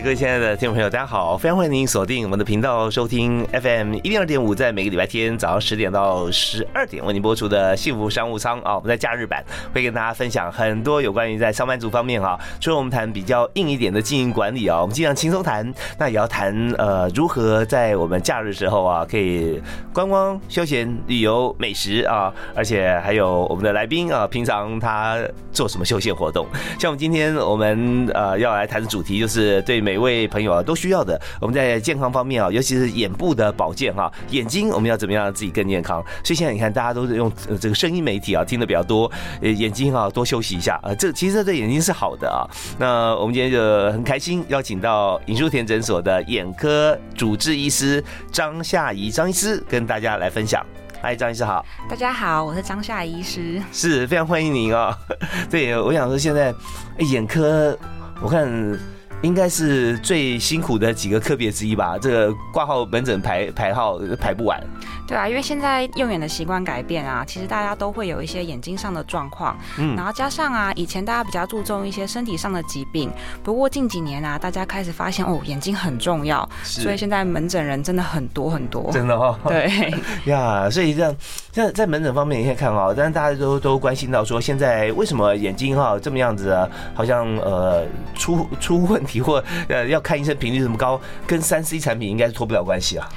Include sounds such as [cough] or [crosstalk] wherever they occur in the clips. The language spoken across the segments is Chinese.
各位亲爱的听众朋友，大家好！非常欢迎您锁定我们的频道，收听 FM 一零二点五，在每个礼拜天早上十点到十二点为您播出的幸福商务舱啊。我们在假日版会跟大家分享很多有关于在上班族方面啊，除了我们谈比较硬一点的经营管理啊，我们尽量轻松谈，那也要谈呃如何在我们假日时候啊，可以观光、休闲、旅游、美食啊，而且还有我们的来宾啊，平常他做什么休闲活动？像我们今天我们呃要来谈的主题就是对。每位朋友啊，都需要的。我们在健康方面啊，尤其是眼部的保健哈，眼睛我们要怎么样让自己更健康？所以现在你看，大家都是用这个声音媒体啊，听的比较多。呃，眼睛啊，多休息一下啊，这其实对眼睛是好的啊。那我们今天就很开心，邀请到尹淑田诊所的眼科主治医师张夏怡张医师跟大家来分享。嗨，张医师好。大家好，我是张夏医师，是非常欢迎您啊。[laughs] 对，我想说现在眼科，我看。应该是最辛苦的几个科别之一吧，这个挂号门诊排排号排不完。对啊，因为现在用眼的习惯改变啊，其实大家都会有一些眼睛上的状况，嗯，然后加上啊，以前大家比较注重一些身体上的疾病，不过近几年啊，大家开始发现哦，眼睛很重要，所以现在门诊人真的很多很多，真的哦，[laughs] [laughs] 对。呀，所以这样，在在门诊方面你可以看啊，但是大家都都关心到说，现在为什么眼睛哈这么样子啊，好像呃出出问题或呃要看医生频率这么高，跟三 C 产品应该是脱不了关系啊。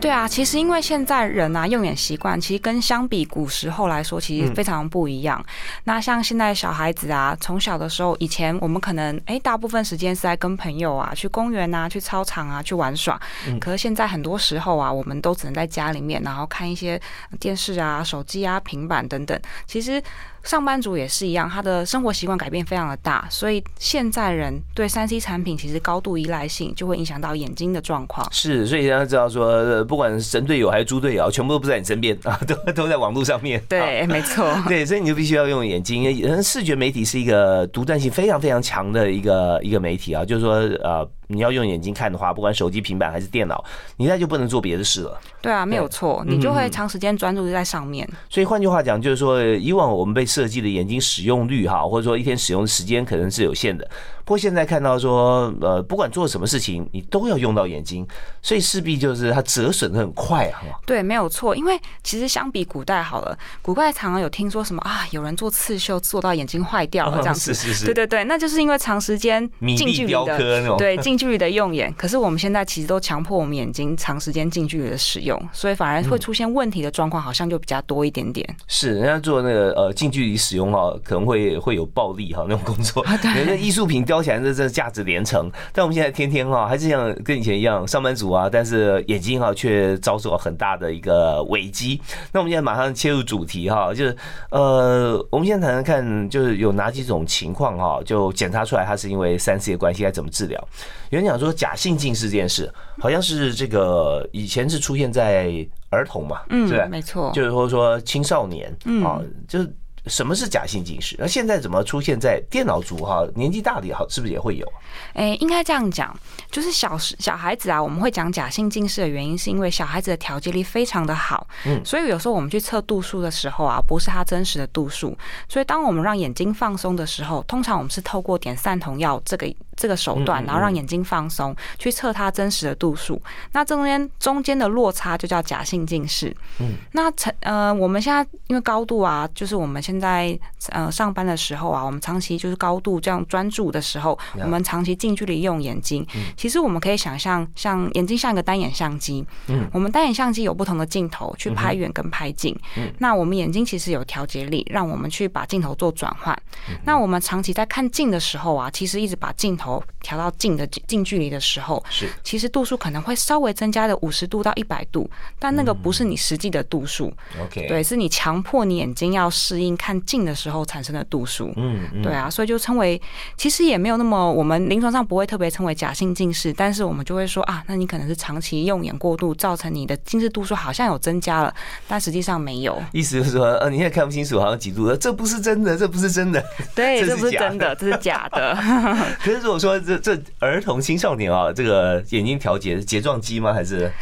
对啊，其实因为现在人啊用眼习惯，其实跟相比古时候来说，其实非常不一样。那像现在小孩子啊，从小的时候，以前我们可能哎大部分时间是在跟朋友啊去公园啊、去操场啊去玩耍，可是现在很多时候啊，我们都只能在家里面，然后看一些电视啊、手机啊、平板等等。其实。上班族也是一样，他的生活习惯改变非常的大，所以现在人对三 C 产品其实高度依赖性，就会影响到眼睛的状况。是，所以大家知道说，不管是神队友还是猪队友，全部都不在你身边啊，[laughs] 都都在网络上面。对，没错。[laughs] 对，所以你就必须要用眼睛。视觉媒体是一个独占性非常非常强的一个一个媒体啊，就是说呃。你要用眼睛看的话，不管手机、平板还是电脑，你再就不能做别的事了。对啊，没有错，你就会长时间专注在上面。所以换句话讲，就是说，以往我们被设计的眼睛使用率哈，或者说一天使用的时间可能是有限的。不过现在看到说，呃，不管做什么事情，你都要用到眼睛，所以势必就是它折损的很快啊。对，没有错，因为其实相比古代好了，古代常常有听说什么啊，有人做刺绣做到眼睛坏掉了这样子。[laughs] 是是是。对对对，那就是因为长时间近距离的对近距离的用眼，可是我们现在其实都强迫我们眼睛长时间近距离的使用，所以反而会出现问题的状况好像就比较多一点点。是，人家做那个呃近距离使用哈，可能会会有暴力哈那种工作，人家 [laughs] 艺术品。雕起来这这价值连城，但我们现在天天哈还是像跟以前一样上班族啊，但是眼睛哈却遭受了很大的一个危机。那我们现在马上切入主题哈，就是呃，我们现在谈谈看，就是有哪几种情况哈，就检查出来它是因为三 C 的关系，该怎么治疗？有人讲说假性近视这件事，好像是这个以前是出现在儿童嘛，嗯，对，没错，就是说说青少年啊，就是。什么是假性近视？那现在怎么出现在电脑族哈？年纪大的也好，是不是也会有？哎，应该这样讲，就是小时小孩子啊，我们会讲假性近视的原因，是因为小孩子的调节力非常的好，嗯，所以有时候我们去测度数的时候啊，不是他真实的度数，所以当我们让眼睛放松的时候，通常我们是透过点散瞳药这个。这个手段，然后让眼睛放松，去测它真实的度数。那中间中间的落差就叫假性近视。嗯，那成呃，我们现在因为高度啊，就是我们现现在呃上班的时候啊，我们长期就是高度这样专注的时候，我们长期近距离用眼睛，其实我们可以想象，像眼睛像一个单眼相机，嗯，我们单眼相机有不同的镜头去拍远跟拍近，嗯，那我们眼睛其实有调节力，让我们去把镜头做转换。那我们长期在看近的时候啊，其实一直把镜头调到近的近距离的时候，是，其实度数可能会稍微增加的五十度到一百度，但那个不是你实际的度数，OK，对，是你强迫你眼睛要适应看近的时候产生的度数，嗯，对啊，所以就称为，其实也没有那么，我们临床上不会特别称为假性近视，但是我们就会说啊，那你可能是长期用眼过度，造成你的近视度数好像有增加了，但实际上没有。意思就是说，呃，你现在看不清楚，好像几度了，这不是真的，这不是真的，[laughs] 对，这不是真的，这是假的。[laughs] [laughs] 可是如果说这这儿童青少年啊，这个眼睛调节睫状肌吗？还是？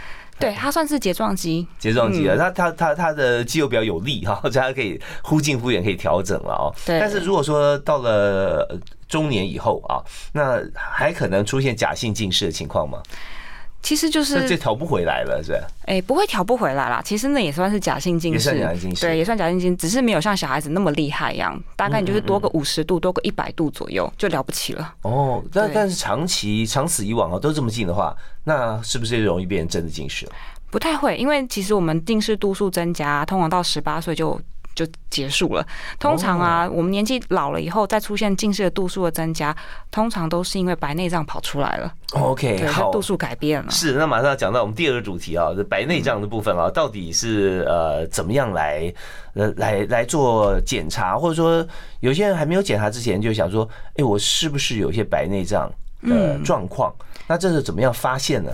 对，它算是睫状肌，睫状肌啊，它它它它的肌肉比较有力哈，[laughs] 所以它可以忽近忽远，可以调整了哦。对。但是如果说到了中年以后啊，那还可能出现假性近视的情况吗？其实就是这调不回来了，是哎，不会调不回来啦。其实那也算是假性近视，对，也算假性近视，只是没有像小孩子那么厉害一样。大概你就是多个五十度，多个一百度左右，就了不起了。哦，但但是长期长此以往啊，都这么近的话，那是不是就容易变成真的近视了？不太会，因为其实我们近视度数增加，通常到十八岁就。就结束了。通常啊，我们年纪老了以后，再出现近视的度数的增加，通常都是因为白内障跑出来了。OK，好，度数改变了。是，那马上要讲到我们第二个主题啊，这白内障的部分啊，到底是呃怎么样来呃来来做检查，或者说有些人还没有检查之前就想说，哎，我是不是有一些白内障的状况？那这是怎么样发现呢？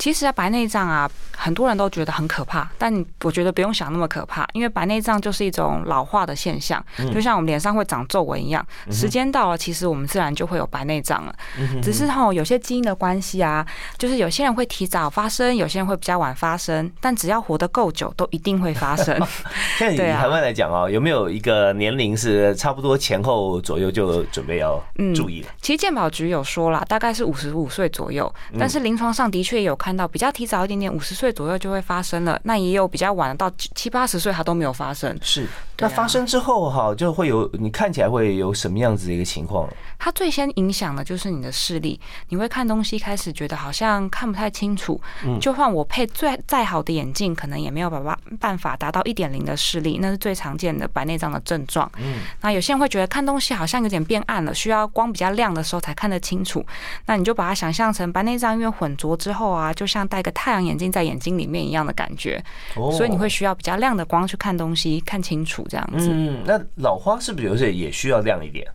其实啊，白内障啊，很多人都觉得很可怕，但我觉得不用想那么可怕，因为白内障就是一种老化的现象，就像我们脸上会长皱纹一样，时间到了，其实我们自然就会有白内障了。只是哈，有些基因的关系啊，就是有些人会提早发生，有些人会比较晚发生，但只要活得够久，都一定会发生。[laughs] 现在以台湾来讲啊，有没有一个年龄是差不多前后左右就准备要注意了其实健保局有说了，大概是五十五岁左右，但是临床上的确有看。看到比较提早一点点，五十岁左右就会发生了。那也有比较晚的，到七八十岁他都没有发生。是，那发生之后哈，就会有你看起来会有什么样子的一个情况？它最先影响的就是你的视力，你会看东西开始觉得好像看不太清楚。嗯，就算我配最再好的眼镜，可能也没有办法办法达到一点零的视力，那是最常见的白内障的症状。嗯，那有些人会觉得看东西好像有点变暗了，需要光比较亮的时候才看得清楚。那你就把它想象成白内障因为混浊之后啊。就像戴个太阳眼镜在眼睛里面一样的感觉，所以你会需要比较亮的光去看东西，看清楚这样子。嗯，那老花是不是有些也需要亮一点？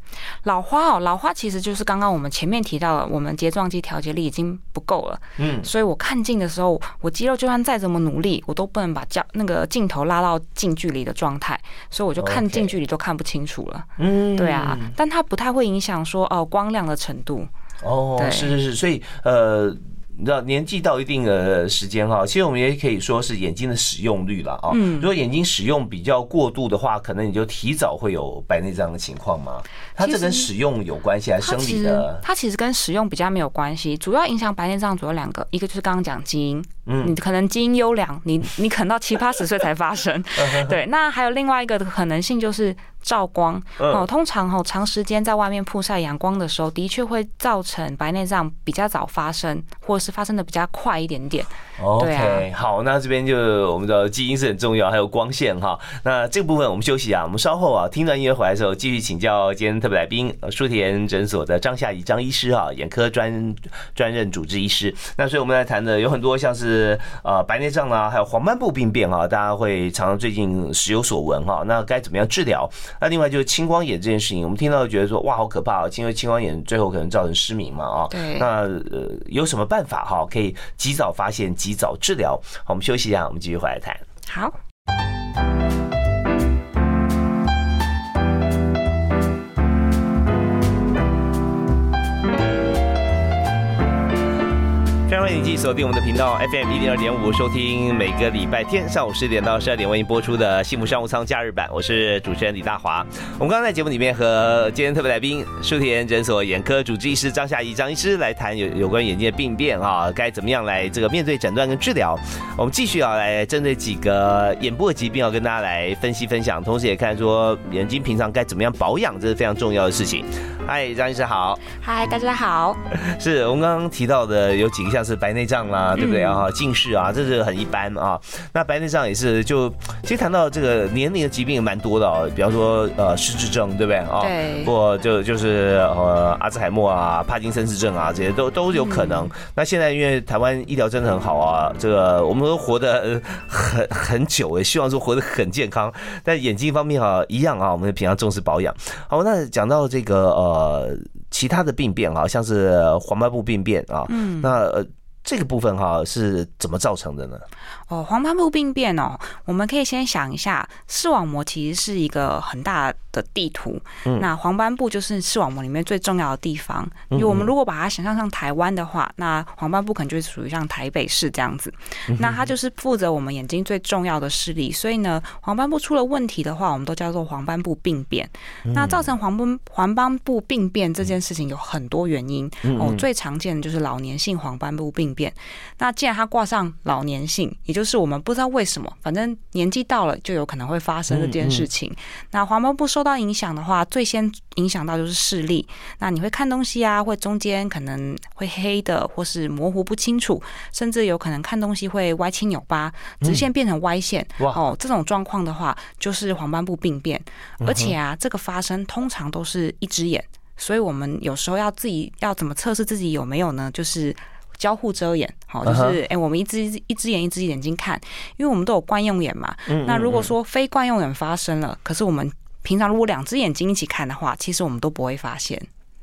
老花哦，老花其实就是刚刚我们前面提到了，我们睫状肌调节力已经不够了。嗯，所以我看近的时候，我肌肉就算再怎么努力，我都不能把焦那个镜头拉到近距离的状态，所以我就看近距离都看不清楚了。嗯，对啊，但它不太会影响说哦光亮的程度。哦，是是是，所以呃。你知道年纪到一定的时间哈，其实我们也可以说是眼睛的使用率了啊。嗯如果眼睛使用比较过度的话，可能你就提早会有白内障的情况吗？它这跟使用有关系还是生理的？它其实跟使用比较没有关系，主要影响白内障主要两个，一个就是刚刚讲基因，嗯，你可能基因优良，你你可能到七八十岁才发生，[laughs] 对。那还有另外一个可能性就是。照光哦，通常哦，长时间在外面曝晒阳光的时候，的确会造成白内障比较早发生，或者是发生的比较快一点点。OK，好，那这边就我们的基因是很重要，还有光线哈。那这个部分我们休息啊，我们稍后啊听段音乐回来的时候，继续请教今天特别来宾，舒田诊所的张夏怡张医师啊，眼科专专任主治医师。那所以我们来谈的有很多像是呃白内障啊，还有黄斑部病变啊，大家会常常最近时有所闻哈。那该怎么样治疗？那另外就是青光眼这件事情，我们听到觉得说哇好可怕啊，因为青光眼最后可能造成失明嘛啊。对。那呃有什么办法哈，可以及早发现、及早治疗？好，我们休息一下，我们继续回来谈。好。欢迎继续锁定我们的频道 FM 一零二点五，收听每个礼拜天上午十点到十二点为您播出的《幸福商务舱假日版》，我是主持人李大华。我们刚刚在节目里面和今天特别来宾舒田诊所眼科主治医师张夏怡张医师来谈有有关眼睛的病变啊，该怎么样来这个面对诊断跟治疗。我们继续要来针对几个眼部的疾病要跟大家来分析分享，同时也看说眼睛平常该怎么样保养，这是非常重要的事情。嗨，张医师好。嗨，大家好。[laughs] 是我们刚刚提到的有几个像是白内障啦，对不对啊？近视啊，这是很一般啊。那白内障也是，就其实谈到这个年龄的疾病也蛮多的哦，比方说呃失智症，对不对啊？对。或就就是呃阿兹海默啊、帕金森氏症啊，这些都都有可能。那现在因为台湾医疗真的很好啊，这个我们都活得很很久也，希望说活得很健康。但眼睛方面啊，一样啊，我们平常重视保养。好，那讲到这个呃。其他的病变啊，像是黄斑部病变啊，嗯，那呃。这个部分哈是怎么造成的呢？哦，黄斑部病变哦，我们可以先想一下，视网膜其实是一个很大的地图，那黄斑部就是视网膜里面最重要的地方。因为我们如果把它想象像台湾的话，那黄斑部可能就是属于像台北市这样子，那它就是负责我们眼睛最重要的视力。所以呢，黄斑部出了问题的话，我们都叫做黄斑部病变。那造成黄斑黄斑部病变这件事情有很多原因哦，最常见的就是老年性黄斑部病。变，那既然它挂上老年性，也就是我们不知道为什么，反正年纪到了就有可能会发生这件事情。那黄斑部受到影响的话，最先影响到就是视力。那你会看东西啊，会中间可能会黑的，或是模糊不清楚，甚至有可能看东西会歪七扭八，直线变成歪线。哦，这种状况的话，就是黄斑部病变。而且啊，这个发生通常都是一只眼，所以我们有时候要自己要怎么测试自己有没有呢？就是。交互遮掩，好，就是哎，我们一只一只眼一只眼睛看，因为我们都有惯用眼嘛。那如果说非惯用眼发生了，可是我们平常如果两只眼睛一起看的话，其实我们都不会发现。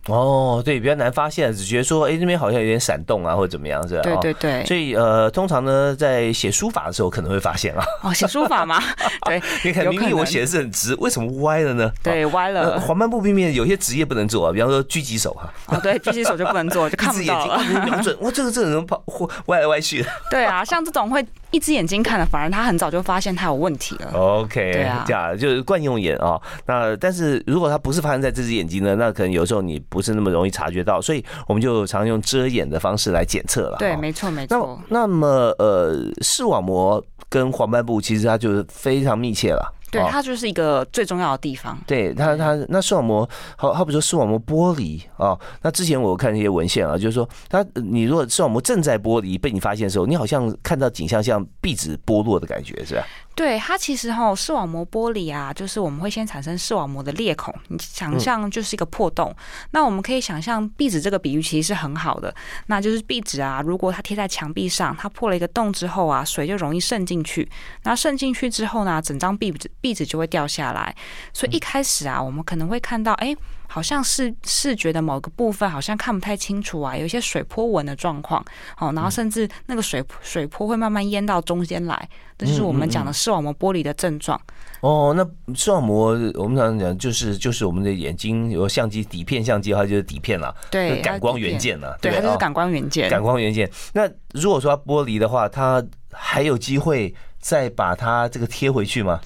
哦，对，比较难发现，只觉得说，哎，那边好像有点闪动啊，或者怎么样，是吧？对对对。所以呃，通常呢，在写书法的时候可能会发现啊。哦，[laughs] 写书法吗？[laughs] 对，你看明明我写的是很直，为什么歪了呢？对，歪了。黄斑部病变有些职业不能做啊，比方说狙击手哈。哦，对，狙击手就不能做，就 [laughs] 看不到了。瞄准，哇，这个这个人跑歪来歪去的。对啊，像这种会。一只眼睛看了，反而他很早就发现他有问题了。OK，对啊，这样就是惯用眼啊。那但是如果它不是发生在这只眼睛呢，那可能有时候你不是那么容易察觉到，所以我们就常用遮眼的方式来检测了。对，没错，没错。那那么呃，视网膜跟黄斑部其实它就是非常密切了。对，它就是一个最重要的地方。对它，它那视网膜，好好比说视网膜剥离啊。那之前我看一些文献啊，就是说，它你如果视网膜正在剥离被你发现的时候，你好像看到景象像壁纸剥落的感觉，是吧？对它其实哈，视网膜玻璃啊，就是我们会先产生视网膜的裂孔，你想象就是一个破洞。那我们可以想象壁纸这个比喻其实是很好的，那就是壁纸啊，如果它贴在墙壁上，它破了一个洞之后啊，水就容易渗进去。那渗进去之后呢，整张壁纸壁纸就会掉下来。所以一开始啊，我们可能会看到，哎。好像是视觉的某个部分好像看不太清楚啊，有一些水波纹的状况，好，然后甚至那个水水波会慢慢淹到中间来，这就是我们讲的视网膜剥离的症状。哦，那视网膜我们常常讲就是就是我们的眼睛有相机底片相机的话就是底片了，对，感光元件了，对，它就是感光元件。感光元件。那如果说它剥离的话，它还有机会再把它这个贴回去吗？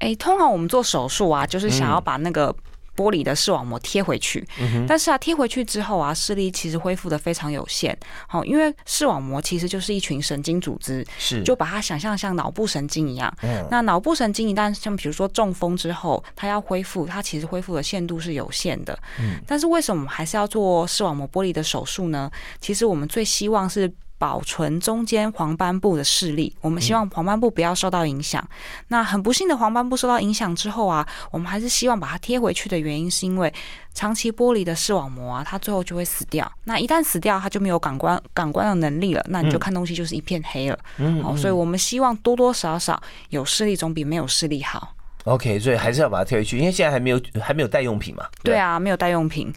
哎，通常我们做手术啊，就是想要把那个。玻璃的视网膜贴回去，但是啊，贴回去之后啊，视力其实恢复的非常有限。好，因为视网膜其实就是一群神经组织，是就把它想象像脑部神经一样。嗯，那脑部神经一旦像比如说中风之后，它要恢复，它其实恢复的限度是有限的。嗯，但是为什么我们还是要做视网膜剥离的手术呢？其实我们最希望是。保存中间黄斑部的视力，我们希望黄斑部不要受到影响。那很不幸的，黄斑部受到影响之后啊，我们还是希望把它贴回去的原因，是因为长期剥离的视网膜啊，它最后就会死掉。那一旦死掉，它就没有感官感官的能力了，那你就看东西就是一片黑了。嗯，好，所以我们希望多多少少有视力总比没有视力好。OK，所以还是要把它贴回去，因为现在还没有还没有代用品嘛。对啊，没有代用品。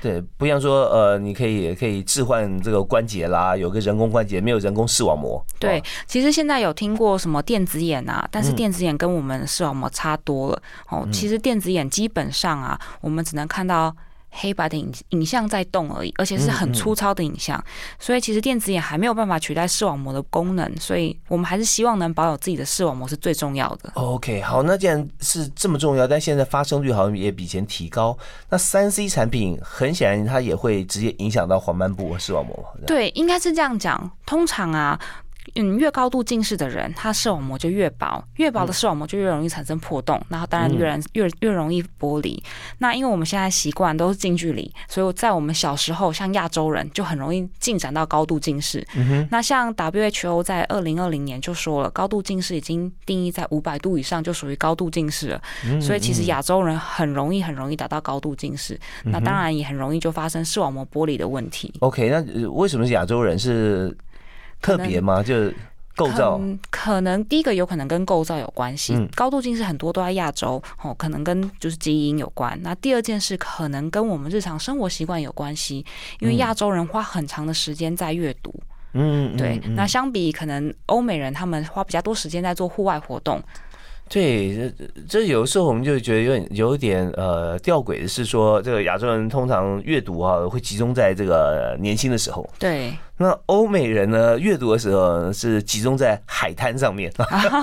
对，不像说呃，你可以可以置换这个关节啦，有个人工关节，没有人工视网膜。对，其实现在有听过什么电子眼啊，但是电子眼跟我们视网膜差多了。哦，其实电子眼基本上啊，我们只能看到黑白的影影像在动而已，而且是很粗糙的影像。所以其实电子眼还没有办法取代视网膜的功能，所以我们还是希望能保有自己的视网膜是最重要的。OK，好，那既然是这么重要，但现在发生率好像也比以前提高。那三 C 产品很显然它也会直接影响到黄斑部和视网膜嘛。对，应该是这样讲。通常啊，嗯，越高度近视的人，他视网膜就越薄，越薄的视网膜就越容易产生破洞，然后当然越然越越容易剥离。那因为我们现在习惯都是近距离，所以在我们小时候，像亚洲人就很容易进展到高度近视。那像 WHO 在二零二零年就说了，高度近视已经定义在五百度以上就属于高度近视了。所以其实亚洲人很容易很容易达到高度近视，那当然也很容易就发生视网膜剥离的问题。OK，那呃为什么是亚洲人是特别吗？就是构造？嗯，可能第一个有可能跟构造有关系，嗯。高度近视很多都在亚洲，哦，可能跟就是基因有关。那第二件事可能跟我们日常生活习惯有关系，因为亚洲人花很长的时间在阅读，嗯，嗯对，嗯。那相比可能欧美人，他们花比较多时间在做户外活动，对，这这有的时候我们就觉得有点有点呃吊诡的是说，这个亚洲人通常阅读啊会集中在这个年轻的时候，对，那欧美人呢阅读的时候是集中在海滩上面，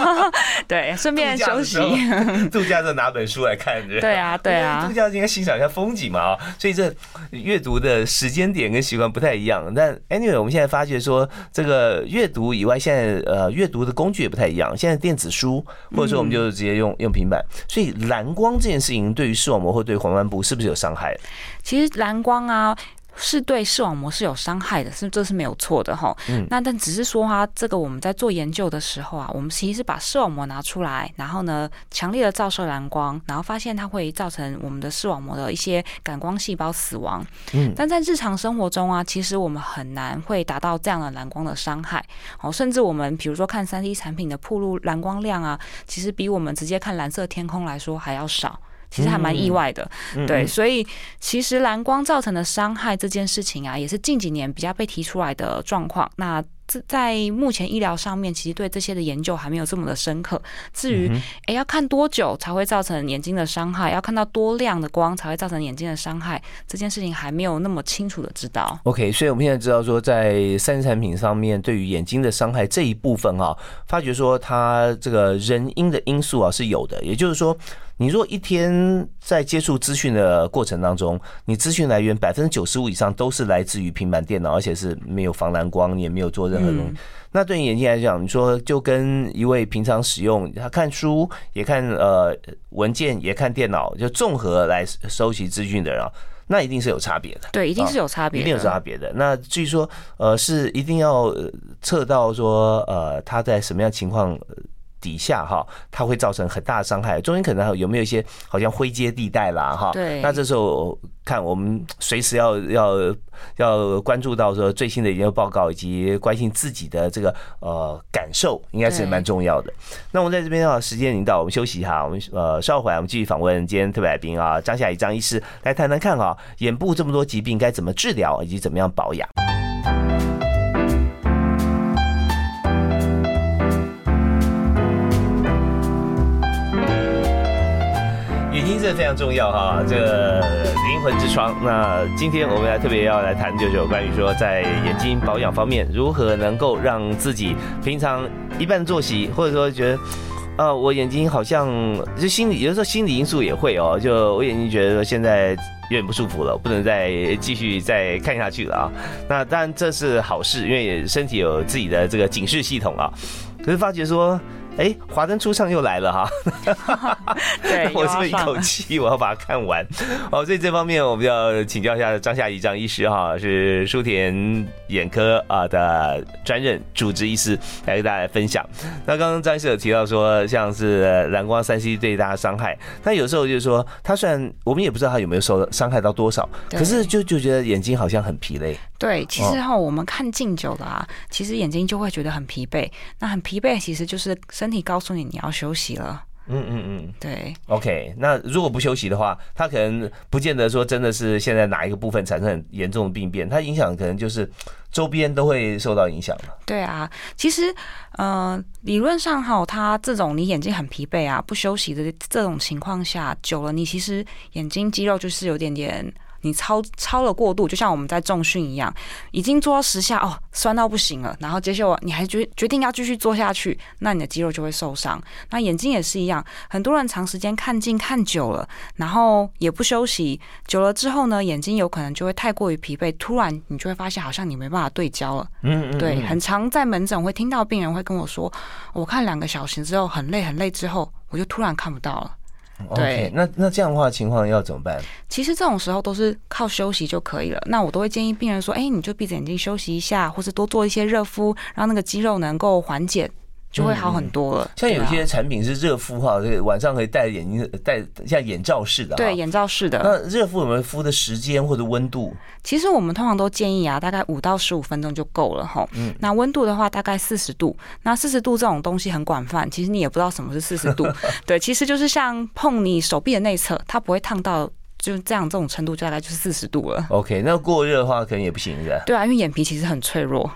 [laughs] 对，顺便休息，[laughs] 度假就拿本书来看着。对啊，[laughs] 对啊度，假应该欣赏一下风景嘛啊，所以这阅读的时间点跟习惯不太一样。但 anyway，我们现在发觉说，这个阅读以外，现在呃阅读的工具也不太一样。现在电子书，或者说我们就直接用用平板，所以蓝光这件事情对于视网膜或对黄斑部是不是有伤害？其实蓝光啊。是对视网膜是有伤害的，是这是没有错的哈。嗯那但只是说哈，这个我们在做研究的时候啊，我们其实是把视网膜拿出来，然后呢，强烈的照射蓝光，然后发现它会造成我们的视网膜的一些感光细胞死亡。嗯但在日常生活中啊，其实我们很难会达到这样的蓝光的伤害。哦，甚至我们比如说看三 D 产品的铺路蓝光量啊，其实比我们直接看蓝色天空来说还要少。其实还蛮意外的，嗯对，所以其实蓝光造成的伤害这件事情啊，也是近几年比较被提出来的状况。那这在目前医疗上面，其实对这些的研究还没有这么的深刻。至于诶要看多久才会造成眼睛的伤害，要看到多亮的光才会造成眼睛的伤害，这件事情还没有那么清楚的知道。OK，所以我们现在知道说，在三产品上面对于眼睛的伤害这一部分啊，发觉说它这个人因的因素啊是有的，也就是说。你如果一天在接触资讯的过程当中，你资讯来源百分之九十五以上都是来自于平板电脑，而且是没有防蓝光，你也没有做任何东西。那对你眼睛来讲，你说就跟一位平常使用他看书也看呃文件也看电脑，就综合来收集资讯的人啊，那一定是有差别的。对，一定是有差别的，一定有差别的。那至于说，呃，是一定要呃测到说，呃，他在什么样情况呃底下哈，它会造成很大的伤害。中间可能还有没有一些好像灰阶地带啦哈？对那这时候看我们随时要要要关注到说最新的研究报告，以及关心自己的这个呃感受，应该是蛮重要的。那我们在这边啊，时间已经到，我们休息一下，我们呃稍后回来我们继续访问今天特别来宾啊张夏怡张医师来谈谈看啊，眼部这么多疾病该怎么治疗，以及怎么样保养。眼睛这非常重要哈，这个灵魂之窗。那今天我们来特别要来谈，就是有关于说在眼睛保养方面，如何能够让自己平常一般的作息，或者说觉得。啊，我眼睛好像就心理，有的时候心理因素也会哦。就我眼睛觉得说现在有点不舒服了，不能再继续再看下去了啊。那当然这是好事，因为身体有自己的这个警示系统啊。可是发觉说，哎，华灯初上又来了哈。[laughs] 对，[laughs] 我是不是一口气我要把它看完？[laughs] 哦，所以这方面我们要请教一下张夏怡张医师哈，是舒田眼科啊的专任主治医师，来跟大家分享。那刚刚张医师有提到说，像是蓝光三 C 对大家伤害，那有时候就是说，他虽然我们也不知道他有没有受伤害到多少，可是就就觉得眼睛好像很疲累。对，其哦实哈，我们看近久了啊，其实眼睛就会觉得很疲惫。那很疲惫，其实就是身体告诉你你要休息了。嗯嗯嗯。对，OK，那如果不休息的话，他可能不见得说真的是现在哪一个部分产生很严重的病变，它影响可能就是周边都会受到影响了。对啊，其实，呃，理论上哈，它这种你眼睛很疲惫啊，不休息的这种情况下，久了，你其实眼睛肌肉就是有点点你超超了过度，就像我们在重训一样，已经做到十下哦，酸到不行了，然后接下来你还决决定要继续做下去，那你的肌肉就会受伤。那眼睛也是一样，很多人长时间看近看久了，然后也不休息，久了之后呢，眼睛有可能就会太过于疲惫，突然你就会发现好像你没办法对焦了。嗯嗯，对，很常在门诊会听到病人会跟我说，我看两个小时之后很累很累之后，我就突然看不到了。对 OK，那那这样的话情况要怎么办？其实这种时候都是靠休息就可以了。那我都会建议病人说，哎，你就闭着眼睛休息一下，或是多做一些热敷，让那个肌肉能够缓解，就会好很多了。像有些产品是热敷哈，这个晚上可以戴眼睛戴像眼罩式的哈。对眼罩式的，那热敷有没有敷的时间或者温度？其实我们通常都建议啊，大概五到十五分钟就够了哈。嗯，那温度的话大概四十度。那四十度这种东西很广泛，其实你也不知道什么是四十度。[laughs] 对，其实就是像碰你手臂的内侧，它不会烫到。就这样，这种程度就大概就是四十度了。OK，那过热的话可能也不行是吧？对啊，因为眼皮其实很脆弱。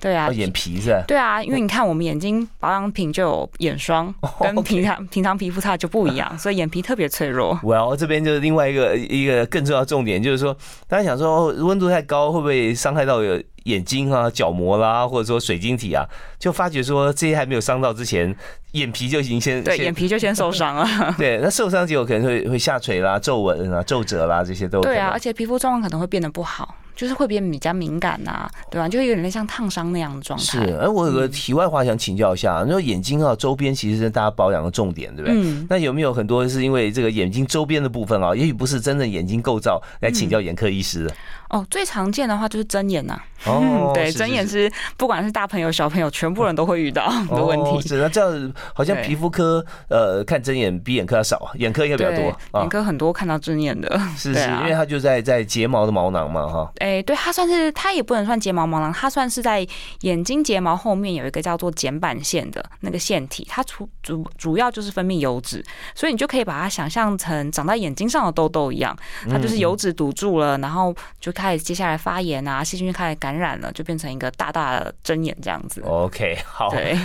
对啊哦，眼皮是吧？对啊，因为你看我们眼睛保养品就有眼霜，[laughs] 跟平常平常皮肤擦就不一样，[laughs] 所以眼皮特别脆弱。Well，这边就是另外一个一个更重要的重点，就是说，大家想说哦温度太高会不会伤害到有眼睛啊、角膜啦，或者说水晶体啊？就发觉说这些还没有伤到之前，眼皮就已经先对，先眼皮就先受伤了。[laughs] 对，那受伤结果可能会会下垂啦、皱纹啊、皱褶啦，这些都有对啊，而且皮肤状况可能会变得不好，就是会变得比较敏感呐、对吧、就会有点像烫伤那样的状态。是，哎，我有个题外话想请教一下，你说眼睛啊周边其实是大家保养的重点，对不对？嗯，那有没有很多是因为这个眼睛周边的部分啊，也许不是真的眼睛构造，来请教眼科医师的？哦，最常见的话就是睁眼呐、哦对，是睁眼是是不管是大朋友小朋友，全部人都会遇到的问题。哦是那这样好像皮肤科呃看睁眼比眼科要少，眼科应该比较多，眼科很多看到睁眼的，是是，啊因为它就在在睫毛的毛囊嘛哈。哎、对，它算是它也不能算睫毛毛囊，它算是在眼睛睫毛后面有一个叫做睑板腺的那个腺体，它主主主要就是分泌油脂，所以你就可以把它想象成长在眼睛上的痘痘一样，它就是油脂堵住了，然后就开始接下来发炎啊，细菌就开始感染了，就变成一个大大的针眼这样子。OK，好，[laughs] 对，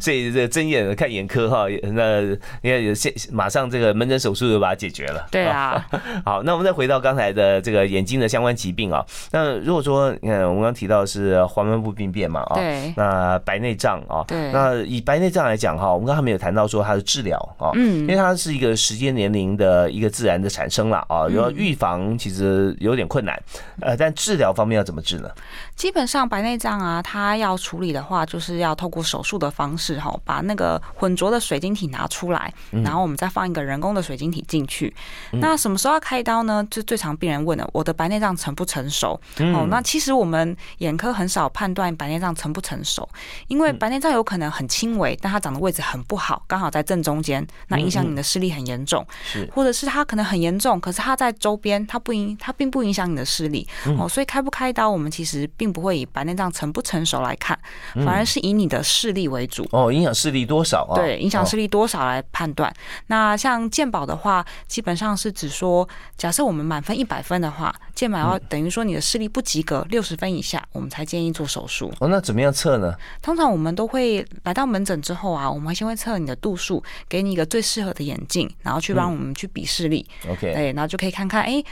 所以这个睁眼看眼科哈，那应该有现马上这个门诊手术就把它解决了。对啊，[laughs] 好，那我们再回到刚才的这个眼睛的相关疾病啊。那如果说，你看我们刚刚提到的是黄斑部病变嘛啊，对那白内障啊，对那以白内障来讲哈，我们刚才没有谈到说它的治疗啊，嗯因为嗯，它是一个时间年龄的一个自然的产生了啊，然后嗯预防其实有点困难，呃，但治疗方面要怎么治呢？基本上白内障啊，它要处理的话，就是要透过手术的方式哈，把那个浑浊的水晶体拿出来，然后我们再放一个人工的水晶体进去。那什么时候要开刀呢？就最常病人问的，我的白内障成不成熟？哦，那其实我们眼科很少判断白内障成不成熟，因为白内障有可能很轻微，但它长的位置很不好，刚好在正中间，那影响你的视力很严重。是或者是它可能很严重，可是它在周边，它不影，它并不影响你的视力、哦，所以开不开刀，我们其实并不会以白内障成不成熟来看，反而是以你的视力为主。哦，影响视力多少啊？对，影响视力。力多少来判断。那像健保的话，基本上是指说，假设我们满分一百分的话，健保要等于说你的视力不及格六十分以下，我们才建议做手术。哦，那怎么样测呢？通常我们都会来到门诊之后啊，我们会先会测你的度数，给你一个最适合的眼镜，然后去帮我们去比视力。OK，对，然后就可以看看，哎，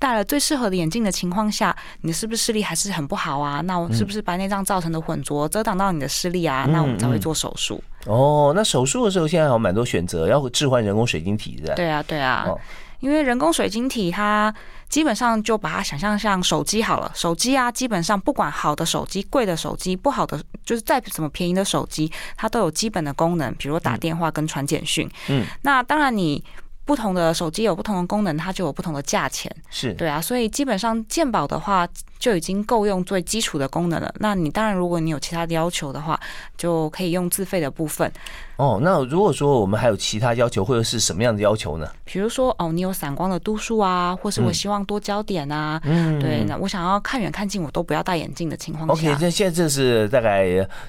戴了最适合的眼镜的情况下，你是不是视力还是很不好啊？那我是不是白内障造成的混浊遮挡到你的视力啊？那我们才会做手术。哦，那手术的时候现在好像蛮多选择，要置换人工水晶体的。对啊，对啊哦，因为人工水晶体它基本上就把它想象像手机好了，手机啊，基本上不管好的手机、贵的手机、不好的，就是再怎么便宜的手机，它都有基本的功能，比如打电话跟传简讯。嗯，那当然你。不同的手机有不同的功能，它就有不同的价钱。是，对啊，所以基本上鉴保的话就已经够用最基础的功能了。那你当然，如果你有其他的要求的话，就可以用自费的部分。哦，那如果说我们还有其他要求，或者是什么样的要求呢？比如说，哦，你有散光的度数啊，或是我希望多焦点啊，嗯。对，那我想要看远看近，我都不要戴眼镜的情况下。OK，那，现在这是大概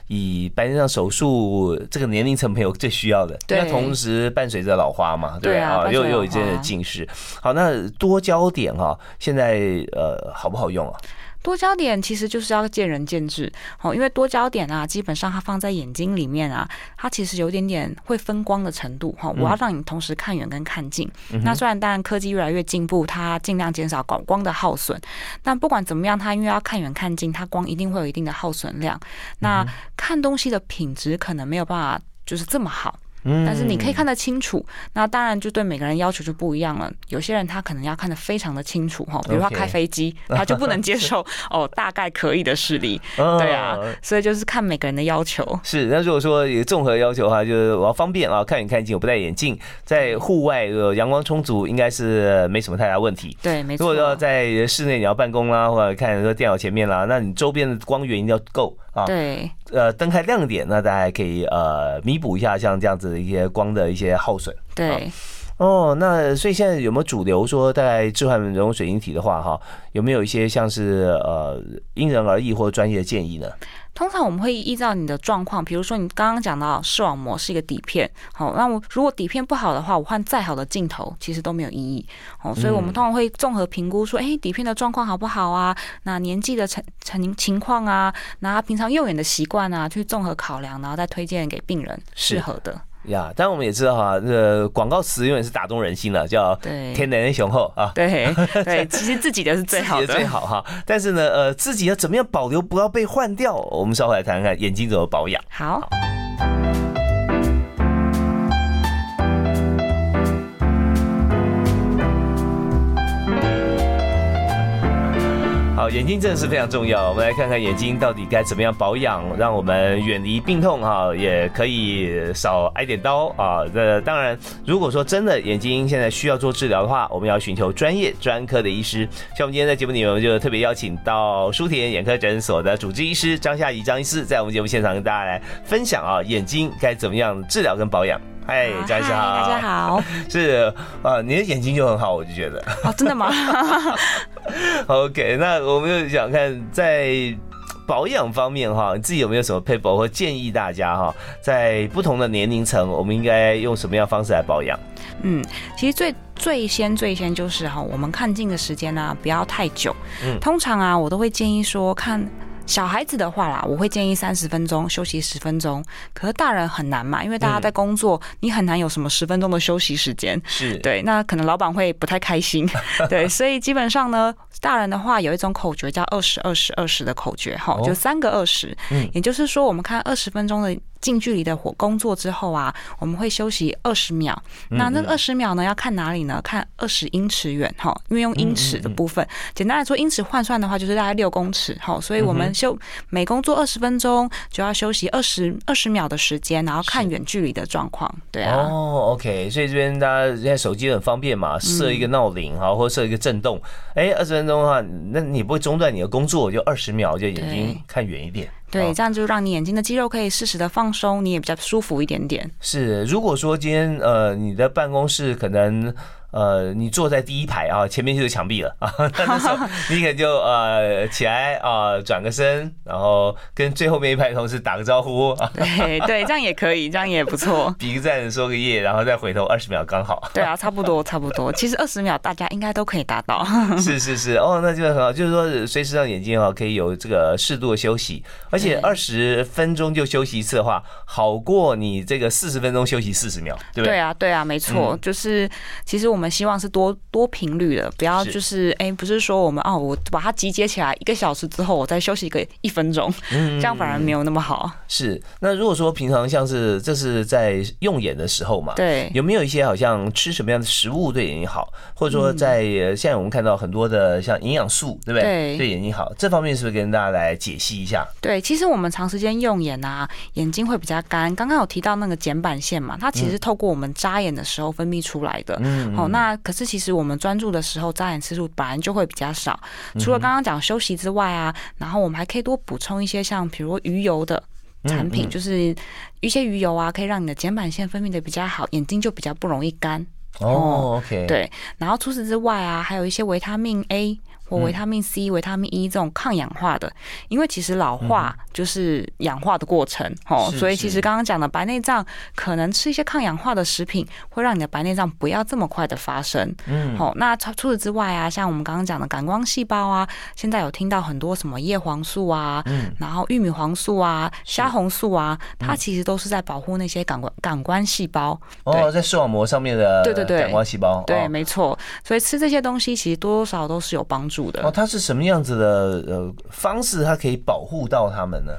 以白内障手术这个年龄层朋友最需要的，对。那同时伴随着老花嘛，对对？啊又又有一些花近视。好，那多焦点哈，现在呃好不好用啊？多焦点其实就是要见仁见智哦，因为多焦点啊，基本上它放在眼睛里面啊，它其实有一点点会分光的程度哈。我要让你同时看远跟看近。那虽然当然科技越来越进步，它尽量减少光光的耗损，但不管怎么样，它因为要看远看近，它光一定会有一定的耗损量。那看东西的品质可能没有办法就是这么好。但是你可以看得清楚，那当然就对每个人要求就不一样了。有些人他可能要看得非常的清楚哈，比如他开飞机，[laughs] 他就不能接受哦，大概可以的视力。[laughs] 对啊，所以就是看每个人的要求。是，那如果说有综合要求的话，就是我要方便啊，看远看近，我不戴眼镜，在户外呃阳光充足，应该是没什么太大问题。对，没错。如果要在室内你要办公啦，或者看说电脑前面啦，那你周边的光源一定要够。啊，对，呃，灯开亮点，那大家可以呃弥补一下像这样子的一些光的一些耗损。对，哦，那所以现在有没有主流说在置换人工水晶体的话，哈，有没有一些像是呃因人而异或专业的建议呢？通常我们会依照你的状况，比如说你刚刚讲到视网膜是一个底片，好，那我如果底片不好的话，我换再好的镜头其实都没有意义，哦，所以我们通常会综合评估说，哎，底片的状况好不好啊？那年纪的成成情况啊，那平常用眼的习惯啊，去综合考量，然后再推荐给病人适合的。呀，当然我们也知道哈，这个广告词永远是打动人心的，叫“天然雄厚”啊。对 [laughs] 对，其实自己的是最好的，最好哈。但是呢，呃，自己要怎么样保留，不要被换掉？我们稍后来谈谈眼睛怎么保养。好。好，眼睛真的是非常重要。我们来看看眼睛到底该怎么样保养，让我们远离病痛哈，也可以少挨点刀啊。这当然，如果说真的眼睛现在需要做治疗的话，我们要寻求专业专科的医师。像我们今天在节目里面，我们就特别邀请到舒田眼科诊所的主治医师张夏怡张医师，在我们节目现场跟大家来分享啊，眼睛该怎么样治疗跟保养。嗨，张医师好，大家好。[laughs] 是啊，你的眼睛就很好，我就觉得。哦，真的吗？[laughs] OK，那我们就想看在保养方面哈，你自己有没有什么 paper 或建议大家哈，在不同的年龄层，我们应该用什么样方式来保养？嗯，其实最最先最先就是哈，我们看镜的时间呢不要太久。嗯，通常啊，我都会建议说看。小孩子的话啦，我会建议三十分钟休息十分钟。可是大人很难嘛，因为大家在工作，你很难有什么十分钟的休息时间。是对，那可能老板会不太开心。[laughs] 对，所以基本上呢，大人的话有一种口诀叫二十二十二十的口诀，哈，就三个二十。嗯，也就是说，我们看二十分钟的。近距离的活工作之后啊，我们会休息二十秒。那那个二十秒呢，要看哪里呢？看二十英尺远哈，因为用英尺的部分。简单来说，英尺换算的话就是大概六公尺哈。所以我们休每工作二十分钟就要休息二十二十秒的时间，然后看远距离的状况。对啊。哦，OK。所以这边大家现在手机很方便嘛，设一个闹铃哈，或者设一个震动。哎，二十分钟的话，那你不会中断你的工作，就二十秒就眼睛看远一点。对，这样就让你眼睛的肌肉可以适时的放松，你也比较舒服一点点。是，如果说今天呃，你的办公室可能。呃，你坐在第一排啊，前面就是墙壁了啊。[laughs] 那时候你可能就呃起来啊，转个身，然后跟最后面一排同事打个招呼。对对，[laughs] 这样也可以，这样也不错。比个赞，说个耶，然后再回头二十秒刚好。对啊，差不多 [laughs] 差不多。其实二十秒大家应该都可以达到。是是是，哦，那就很好。就是说，随时让眼睛啊可以有这个适度的休息，而且二十分钟就休息一次的话，好过你这个四十分钟休息四十秒，对不对？对啊，对啊，没错。就是其实我们。我们希望是多多频率的，不要就是哎，不是说我们哦，我把它集结起来一个小时之后，我再休息一个一分钟，这样反而没有那么好。是，那如果说平常像是这是在用眼的时候嘛，对，有没有一些好像吃什么样的食物对眼睛好，或者说在现在我们看到很多的像营养素，对不对？对眼睛好，这方面是不是跟大家来解析一下？对，其实我们长时间用眼啊，眼睛会比较干。刚刚有提到那个睑板腺嘛，它其实透过我们眨眼的时候分泌出来的，嗯，好。那可是其实我们专注的时候，眨眼次数本来就会比较少。除了刚刚讲休息之外啊，然后我们还可以多补充一些像比如鱼油的产品，就是一些鱼油啊，可以让你的睑板腺分泌的比较好，眼睛就比较不容易干。哦，OK。对，然后除此之外啊，还有一些维他命 A。或维他命 C、维他命 E 这种抗氧化的，因为其实老化就是氧化的过程哦，是所以其实刚刚讲的白内障，可能吃一些抗氧化的食品，会让你的白内障不要这么快的发生。嗯，好、那除除此之外啊，像我们刚刚讲的感光细胞啊，现在有听到很多什么叶黄素啊，嗯。然后玉米黄素啊、虾红素啊，它其实都是在保护那些感官感官细胞。哦，在视网膜上面的对对对。感光细胞，对，哦。没错。所以吃这些东西其实多多少少都是有帮助的。哦，它是什么样子的呃方式，它可以保护到它们呢？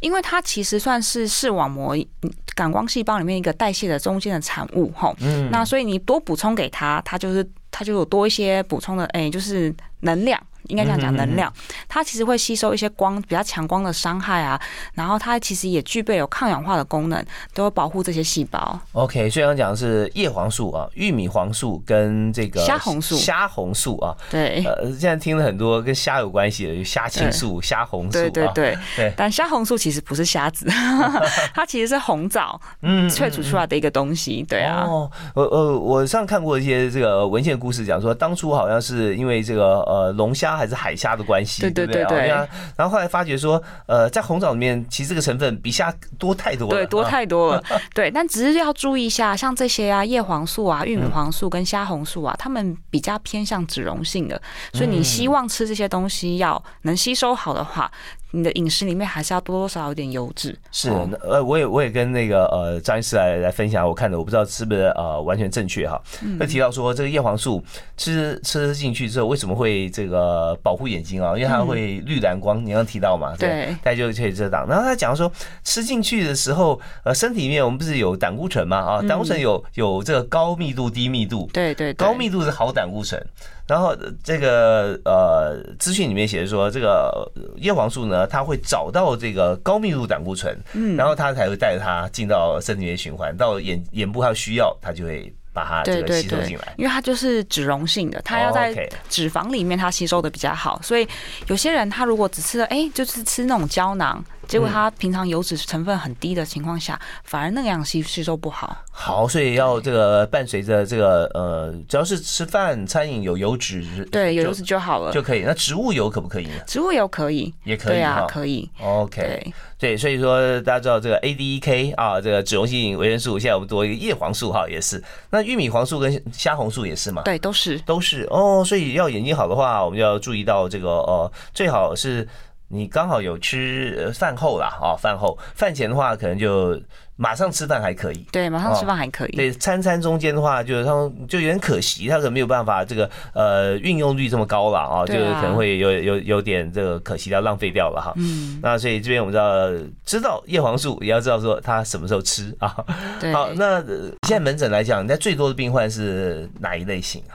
因为它其实算是视网膜嗯感光细胞里面一个代谢的中间的产物哈。嗯那所以你多补充给它，它就是它就有多一些补充的，哎、就是能量。应该这样讲，能量，它其实会吸收一些光，比较强光的伤害啊，然后它其实也具备有抗氧化的功能，都会保护这些细胞。OK，所以刚刚讲的是叶黄素啊、玉米黄素跟这个虾红素虾红素啊。对，呃，现在听了很多跟虾有关系的，有虾青素、虾红素啊。对对对对但虾红素其实不是虾子，[laughs] 它其实是红枣嗯萃取出来的一个东西。对啊，哦，我呃，我上看过一些这个文献故事，讲说当初好像是因为这个呃龙虾还是海虾的关系，对对对对？然后后来发觉说，呃，在红枣里面其实这个成分比虾多太多了，对，多啊太多了。[laughs] 对，但只是要注意一下，像这些啊，叶黄素啊、玉米黄素跟虾红素啊，它们比较偏向脂溶性的，所以你希望吃这些东西要能吸收好的话，你的饮食里面还是要多多少少有点油脂。是呃，我也我也跟那个呃张医师来来分享我看的，我不知道是不是呃完全正确哈。嗯会提到说这个叶黄素吃吃进去之后，为什么会这个保护眼睛啊？因为它会绿蓝光，你刚刚提到嘛，嗯对大家就可以遮挡。然后他讲说吃进去的时候，呃，身体里面我们不是有胆固醇嘛啊，胆固醇有有这个高密度、低密度，对对对，高密度是好胆固醇，然后呃这个呃资讯里面写的说，这个呃叶黄素呢，它会找到这个高密度胆固醇，嗯。然后它才会带着它进到身体里面循环，到眼眼部它需要，它就会把它这个对对对吸收进来。，因为它就是脂溶性的，它要哦在脂肪里面它吸收的比较好，所以有些人他如果只吃了，哎、就是吃那种胶囊，结果它平常油脂成分很低的情况下，反而那个样吸吸收不好。好，所以要这个伴随着这个呃，只要是吃饭餐饮有油脂，对，有油脂就好了。就可以。那植物油可不可以呢植物油可以，也可以对啊，可以。？OK，对，对，所以说大家知道这个 ADEK 啊，这个脂溶性维生素，现在我们多一个叶黄素哈，也是。那玉米黄素跟虾红素也是嘛？对，都是。都是哦。所以要眼睛好的话，我们就要注意到这个呃，最好是你刚好有吃呃饭后啦啊，饭后饭前的话，可能就马上吃饭还可以。对，马上吃饭还可以。对，餐餐中间的话，就是他们就有点可惜，他可能没有办法这个呃运用率这么高了啊，就是可能会有有有点这个可惜到浪费掉了哈。嗯，那所以这边我们知道，知道叶黄素也要知道说它什么时候吃啊。对。好，那呃现在门诊来讲，那最多的病患是哪一类型啊？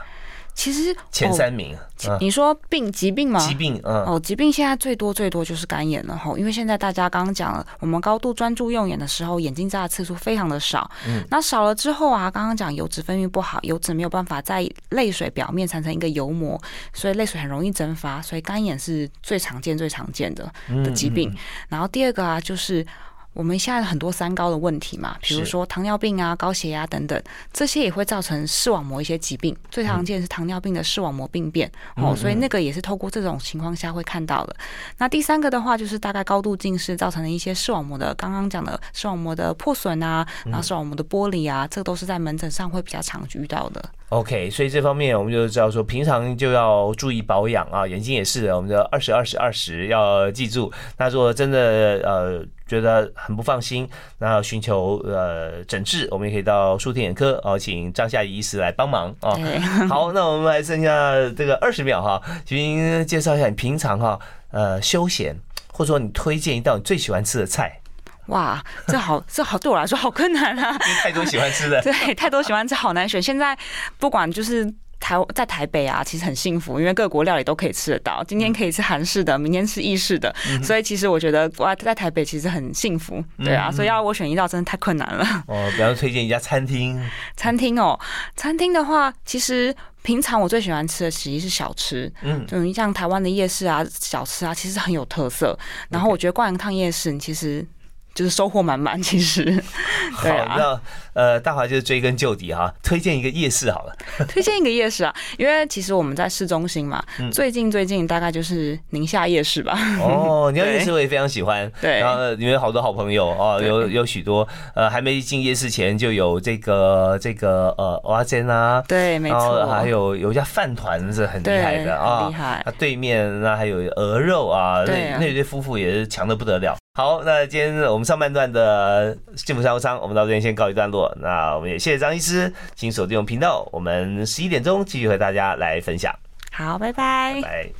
其实前哦三名，嗯，你说病疾病吗？疾病，嗯，哦，疾病现在最多最多就是干眼了吼，因为现在大家刚刚讲了，我们高度专注用眼的时候，眼睛眨的次数非常的少。嗯，那少了之后啊，刚刚讲油脂分泌不好，油脂没有办法在泪水表面产生一个油膜，所以泪水很容易蒸发，所以干眼是最常见最常见的的疾病。然后第二个啊，就是。我们现在很多三高的问题嘛，比如是说糖尿病啊、高血压等等，这些也会造成视网膜一些疾病。最常见是糖尿病的视网膜病变哦，所以那个也是透过这种情况下会看到的。那第三个的话，就是大概高度近视造成的一些视网膜的，刚刚讲的视网膜的破损啊，然后视网膜的剥离啊，这个都是在门诊上会比较常遇到的。OK，所以这方面我们就知道说，平常就要注意保养啊，眼睛也是的，我们的二十二十二十要记住。那如果真的呃觉得很不放心，那要寻求呃诊治，我们也可以到舒天眼科哦，请张夏怡医师来帮忙哦。对，[laughs] 好，那我们还剩下这个二十秒哈，请介绍一下你平常哈呃休闲，或者说你推荐一道你最喜欢吃的菜，哇，这好，[laughs] 这好对我来说好困难啊。太多喜欢吃的。[laughs] 对，太多喜欢吃好难选。现在不管就是。台在台北啊，其实很幸福，因为各国料理都可以吃得到。今天可以吃韩式的，明天吃意式的，所以其实我觉得哇在台北其实很幸福，对啊。所以要我选一道真的太困难了。哦，比方说推荐一家餐厅，餐厅哦，餐厅的话，其实平常我最喜欢吃的其实是小吃，嗯，就像台湾的夜市啊、小吃啊，其实很有特色。然后我觉得灌阳烫夜市其实就是收获满满。其实，[laughs] 对啊，那呃，大华就是追根究底哈，推荐一个夜市好了。[laughs] 推荐一个夜市啊，因为其实我们在市中心嘛，最近最近大概就是宁夏夜市吧。哦，[laughs] 宁夏夜市我也非常喜欢。对，然后里面有好多好朋友哦，有有许多呃，还没进夜市前就有这个这个呃蚵仔煎啊，对，没错，还有有一家饭团是很厉害的啊，厉害。对面那还有鹅肉啊，那那对夫妇也是强的不得了。好，那今天我们上半段的幸福商务舱，我们到这边先告一段落。那我们也谢谢张医师，请锁定我们频道，我们十一点钟继续和大家来分享。好，拜拜。拜。